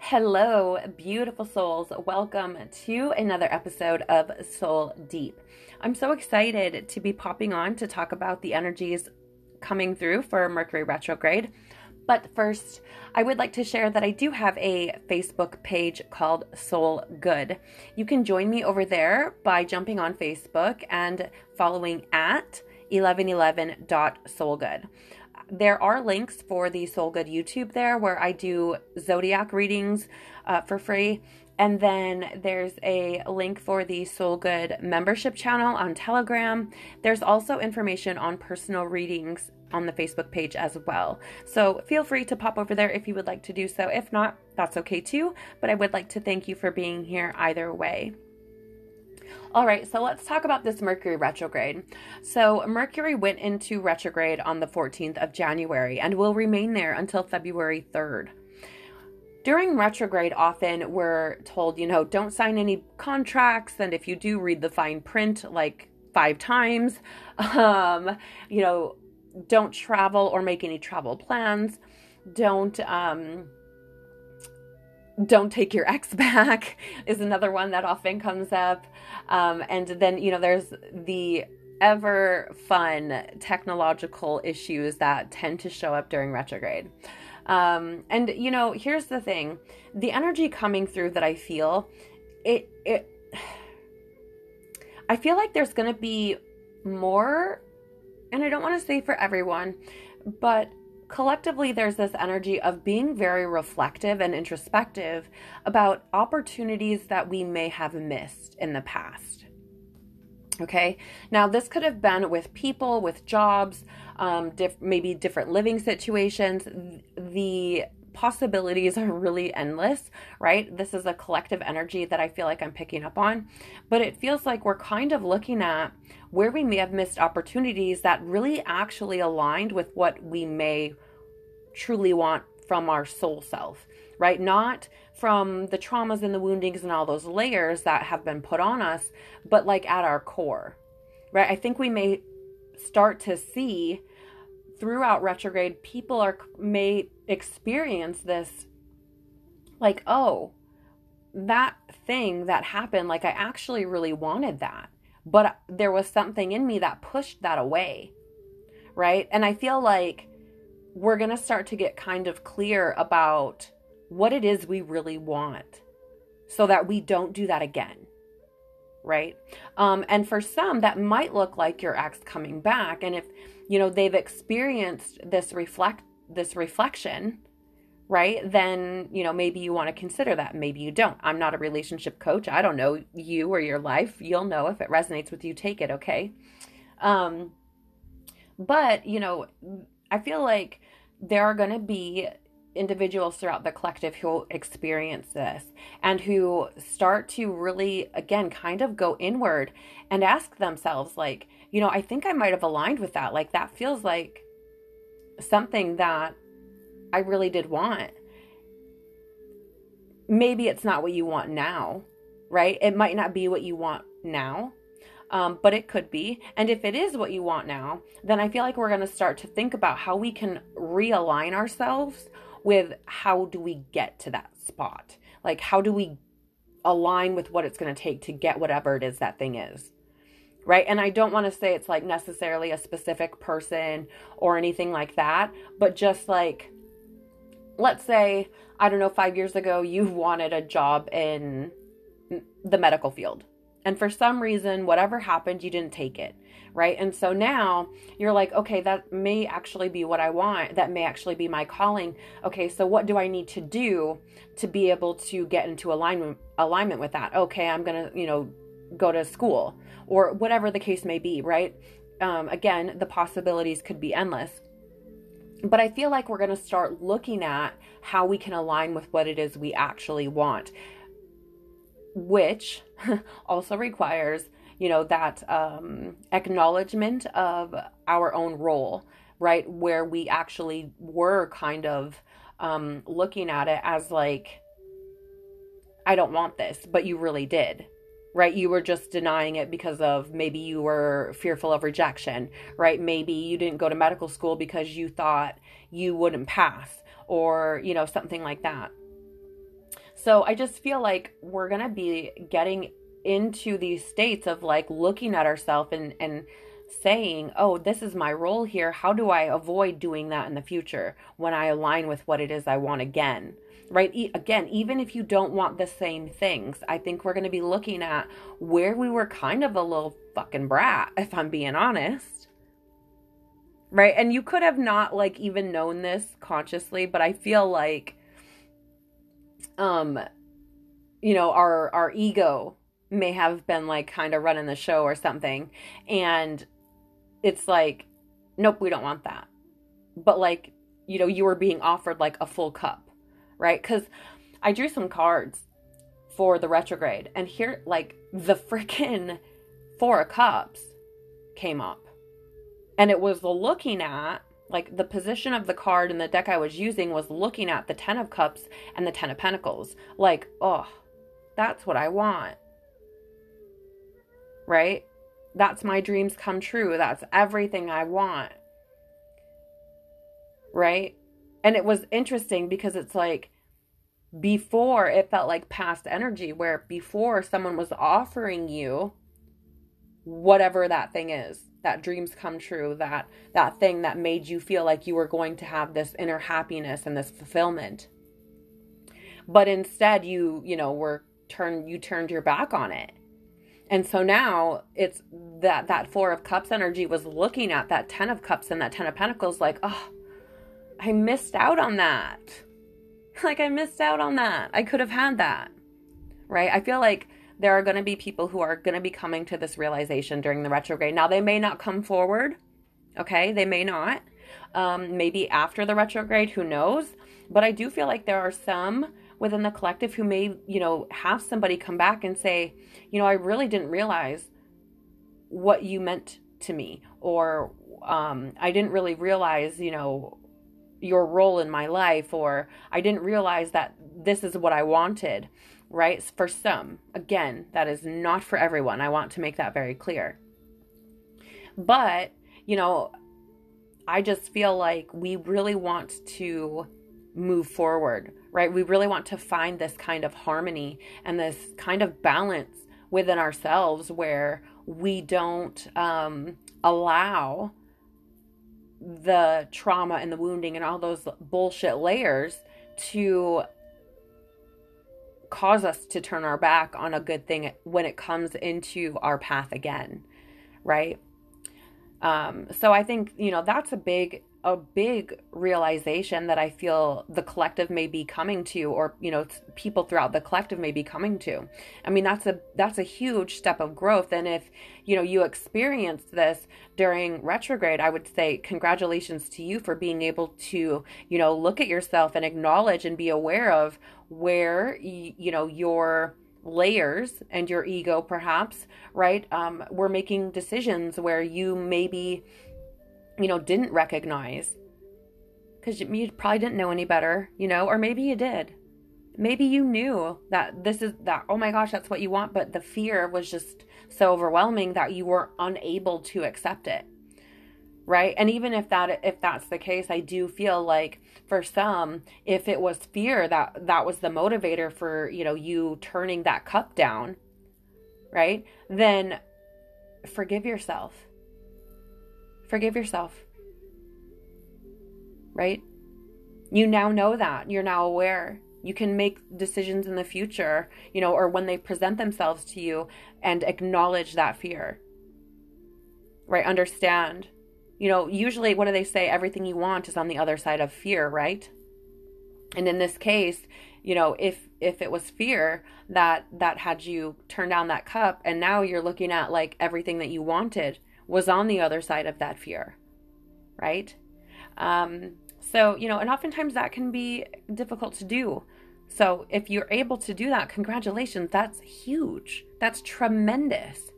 Hello, beautiful souls. Welcome to another episode of Soul Deep. I'm so excited to be popping on to talk about the energies coming through for Mercury retrograde. But first, I would like to share that I do have a Facebook page called Soul Good. You can join me over there by jumping on Facebook and following at 1111.soulgood there are links for the Soul Good YouTube there where I do zodiac readings uh, for free. And then there's a link for the Soul Good membership channel on Telegram. There's also information on personal readings on the Facebook page as well. So feel free to pop over there if you would like to do so. If not, that's okay too. But I would like to thank you for being here either way. All right, so let's talk about this Mercury retrograde. So, Mercury went into retrograde on the 14th of January and will remain there until February 3rd. During retrograde, often we're told, you know, don't sign any contracts, and if you do, read the fine print like five times. Um, you know, don't travel or make any travel plans. Don't um, don't take your ex back is another one that often comes up. Um, and then, you know, there's the ever fun technological issues that tend to show up during retrograde. Um, and you know, here's the thing: the energy coming through that I feel, it it. I feel like there's going to be more, and I don't want to say for everyone, but collectively there's this energy of being very reflective and introspective about opportunities that we may have missed in the past. Okay, now this could have been with people, with jobs, um, diff- maybe different living situations. The possibilities are really endless, right? This is a collective energy that I feel like I'm picking up on. But it feels like we're kind of looking at where we may have missed opportunities that really actually aligned with what we may truly want from our soul self, right? Not from the traumas and the woundings and all those layers that have been put on us, but like at our core, right? I think we may start to see throughout retrograde people are may experience this like oh that thing that happened like i actually really wanted that but there was something in me that pushed that away right? And i feel like we're going to start to get kind of clear about what it is we really want so that we don't do that again right? Um, and for some that might look like your ex coming back. And if you know they've experienced this reflect this reflection right? Then you know maybe you want to consider that maybe you don't. I'm not a relationship coach. I don't know you or your life. You'll know if it resonates with you take it okay? Um but you know i feel like there are going to be individuals throughout the collective who experience this and who start to really again kind of go inward and ask themselves like you know, I think I might have aligned with that. Like that feels like something that I really did want. Maybe it's not what you want now, right? It might not be what you want now, um, but it could be. And if it is what you want now, then I feel like we're going to start to think about how we can realign ourselves with how do we get to that spot? Like, how do we align with what it's going to take to get whatever it is that thing is? right? And I don't want to say it's like necessarily a specific person or anything like that, but just like, let's say, I don't know, five years ago, you wanted a job in the medical field. And for some reason, whatever happened, you didn't take it, right? And so now you're like, okay, that may actually be what I want. That may actually be my calling. Okay, so what do I need to do to be able to get into alignment alignment with that? Okay, I'm gonna, you know, go to school or whatever the case may be, right? Um, again, the possibilities could be endless. But I feel like we're going to start looking at how we can align with what it is we actually want, which also requires, you know, that um, acknowledgement of our own role, right? Where we actually were kind of um, looking at it as like, I don't want this, but you really did, right? You were just denying it because of maybe you were fearful of rejection, right? Maybe you didn't go to medical school because you thought you wouldn't pass or, you know, something like that. So I just feel like we're going to be getting into these states of like looking at ourselves and, and saying, oh, this is my role here. How do I avoid doing that in the future when I align with what it is I want again? Right? E- again, even if you don't want the same things, I think we're going to be looking at where we were kind of a little fucking brat, if I'm being honest. Right? And you could have not like even known this consciously, but I feel like um you know, our our ego may have been like kind of running the show or something and it's like, nope, we don't want that. But like, you know, you were being offered like a full cup, right? Because I drew some cards for the retrograde, and here, like, the freaking Four of Cups came up. And it was looking at, like, the position of the card in the deck I was using was looking at the Ten of Cups and the Ten of Pentacles. Like, oh, that's what I want. Right? That's my dreams come true. That's everything I want. Right? And it was interesting because it's like before it felt like past energy, where before someone was offering you whatever that thing is that dreams come true that that thing that made you feel like you were going to have this inner happiness and this fulfillment but instead you you know were turned you turned your back on it and so now it's that that four of cups energy was looking at that 10 of cups and that 10 of pentacles like, "Oh, I missed out on that." Like I missed out on that. I could have had that. Right? I feel like there are going to be people who are going to be coming to this realization during the retrograde. Now, they may not come forward. Okay? They may not. Um, maybe after the retrograde, who knows? But I do feel like there are some within the collective who may, you know, have somebody come back and say, you know, I really didn't realize what you meant to me, or um, I didn't really realize, you know, your role in my life, or I didn't realize that this is what I wanted, right? For some, again, that is not for everyone. I want to make that very clear. But, you know, I just feel like we really want to move forward right? We really want to find this kind of harmony and this kind of balance within ourselves where we don't um, allow the trauma and the wounding and all those bullshit layers to cause us to turn our back on a good thing when it comes into our path again, right? Um, so I think, you know, that's a big a big realization that I feel the collective may be coming to, or you know, people throughout the collective may be coming to. I mean, that's a that's a huge step of growth. And if you know you experienced this during retrograde, I would say congratulations to you for being able to you know look at yourself and acknowledge and be aware of where you know your layers and your ego perhaps right um, we're making decisions where you maybe you know, didn't recognize. Because you probably didn't know any better, you know, or maybe you did. Maybe you knew that this is that, oh my gosh, that's what you want, but the fear was just so overwhelming that you were unable to accept it. Right. And even if that if that's the case, I do feel like for some, if it was fear that that was the motivator for, you know, you turning that cup down, right? Then forgive yourself Forgive yourself. Right? You now know that. You're now aware. You can make decisions in the future, you know, or when they present themselves to you and acknowledge that fear. Right? Understand. You know, usually what do they say? Everything you want is on the other side of fear, right? And in this case, you know, if if it was fear that that had you turn down that cup and now you're looking at like everything that you wanted was on the other side of that fear, right? Um, so, you know, and oftentimes that can be difficult to do. So, if you're able to do that, congratulations, that's huge. That's tremendous.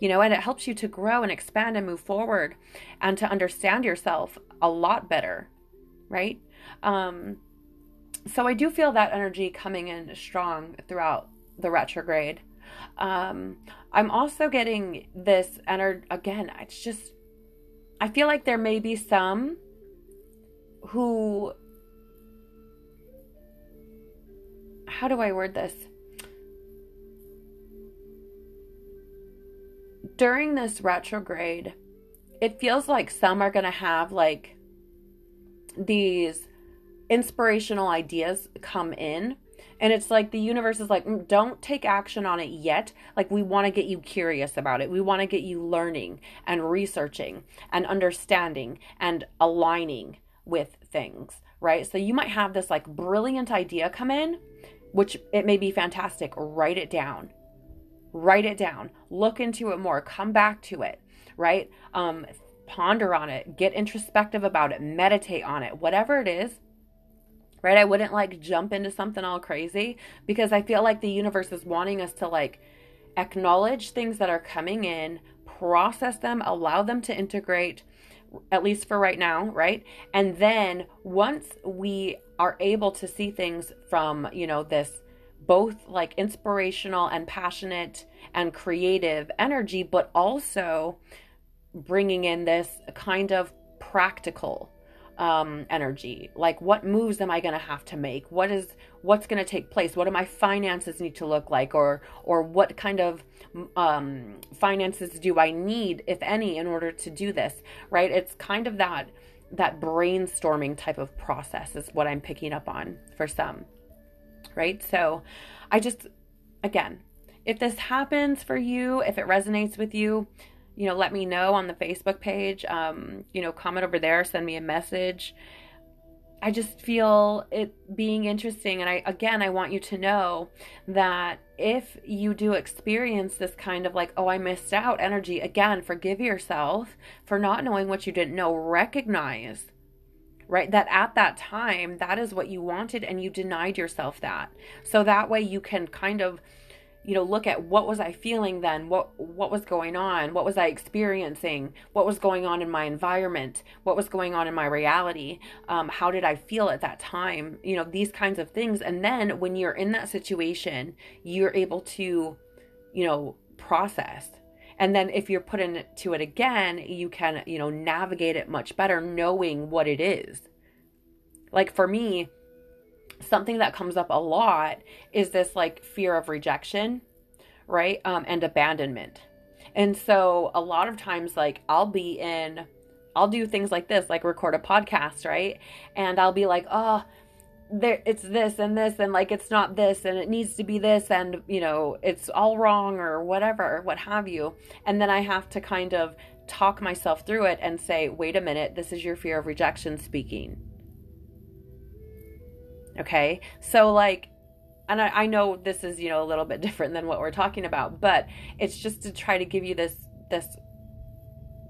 You know, and it helps you to grow and expand and move forward and to understand yourself a lot better, right? Um, so, I do feel that energy coming in strong throughout the retrograde. Um, I'm also getting this energy again. It's just, I feel like there may be some who how do I word this? During this retrograde, it feels like some are going to have like these inspirational ideas come in and it's like the universe is like, mm, don't take action on it yet. Like, we want to get you curious about it. We want to get you learning and researching and understanding and aligning with things, right? So, you might have this like brilliant idea come in, which it may be fantastic. Write it down. Write it down. Look into it more. Come back to it, right? Um, ponder on it. Get introspective about it. Meditate on it. Whatever it is, right? I wouldn't like jump into something all crazy because I feel like the universe is wanting us to like acknowledge things that are coming in, process them, allow them to integrate, at least for right now, right? And then once we are able to see things from, you know, this both like inspirational and passionate and creative energy, but also bringing in this kind of practical um, energy. Like what moves am i going to have to make? What is what's going to take place? What do my finances need to look like? Or or what kind of um, finances do i need if any in order to do this right? It's kind of that that brainstorming type of process is what i'm picking up on for some right? So i just again if this happens for you if it resonates with you you know, let me know on the Facebook page. Um, you know, comment over there, send me a message. I just feel it being interesting. And I, again, I want you to know that if you do experience this kind of like, oh, I missed out energy, again, forgive yourself for not knowing what you didn't know. Recognize, right, that at that time, that is what you wanted and you denied yourself that. So that way you can kind of you know look at what was i feeling then? What what was going on? What was i experiencing? What was going on in my environment? What was going on in my reality? Um, how did i feel at that time? You know these kinds of things. And then when you're in that situation you're able to you know process. And then if you're put into it again you can you know navigate it much better knowing what it is. Like for me something that comes up a lot is this like fear of rejection, right? Um, and abandonment. And so a lot of times, like, I'll be in, I'll do things like this, like record a podcast, right? And I'll be like, oh, there it's this and this and like it's not this and it needs to be this and you know it's all wrong or whatever what have you and then i have to kind of talk myself through it and say wait a minute this is your fear of rejection speaking Okay. So, like, and I, I know this is, you know, a little bit different than what we're talking about, but it's just to try to give you this, this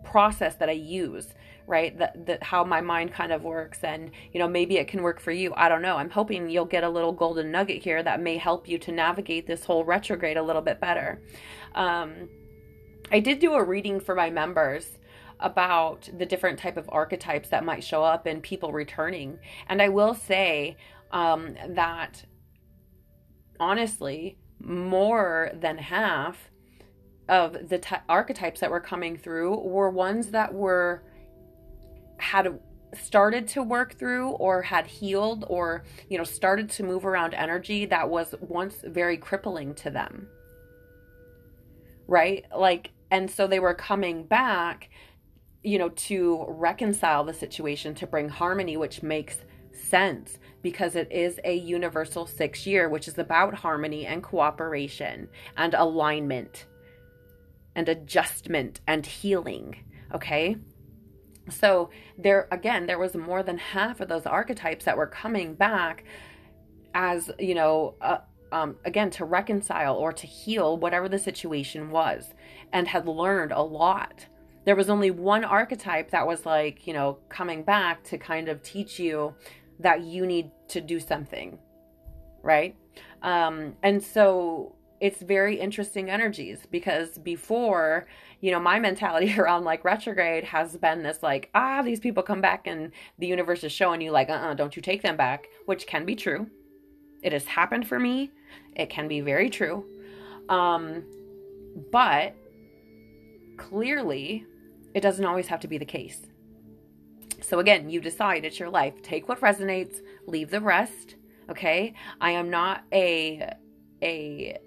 process that I use, right? That, that how my mind kind of works. And, you know, maybe it can work for you. I don't know. I'm hoping you'll get a little golden nugget here that may help you to navigate this whole retrograde a little bit better. Um, I did do a reading for my members about the different type of archetypes that might show up in people returning. And I will say, um, that honestly, more than half of the archetypes that were coming through were ones that were had started to work through or had healed or you know started to move around energy that was once very crippling to them. Right? Like and so they were coming back you know to reconcile the situation to bring harmony which makes sense because it is a universal six year, which is about harmony and cooperation and alignment and adjustment and healing. Okay. So there again, there was more than half of those archetypes that were coming back as, you know, uh, um, again, to reconcile or to heal whatever the situation was and had learned a lot. There was only one archetype that was like, you know, coming back to kind of teach you that you need to do something, right? Um, and so it's very interesting energies because before, you know, my mentality around like retrograde has been this like, ah, these people come back and the universe is showing you like, uh uh-uh, don't you take them back, which can be true. It has happened for me. It can be very true. Um, but clearly, it doesn't always have to be the case. So again, you decide it's your life. Take what resonates, leave the rest. Okay? I am not a a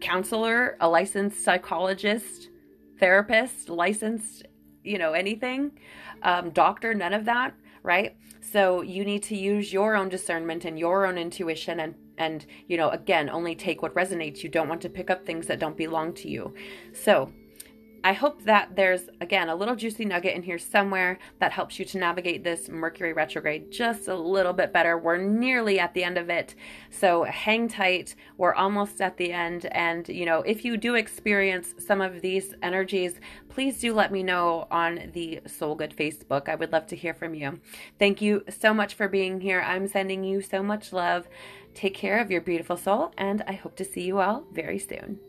counselor, a licensed psychologist, therapist, licensed, you know, anything, um, doctor, none of that, right? So you need to use your own discernment and your own intuition and and you know again only take what resonates you don't want to pick up things that don't belong to you so I hope that there's, again, a little juicy nugget in here somewhere that helps you to navigate this Mercury retrograde just a little bit better. We're nearly at the end of it, so hang tight. We're almost at the end. And, you know, if you do experience some of these energies, please do let me know on the Soul Good Facebook. I would love to hear from you. Thank you so much for being here. I'm sending you so much love. Take care of your beautiful soul, and I hope to see you all very soon.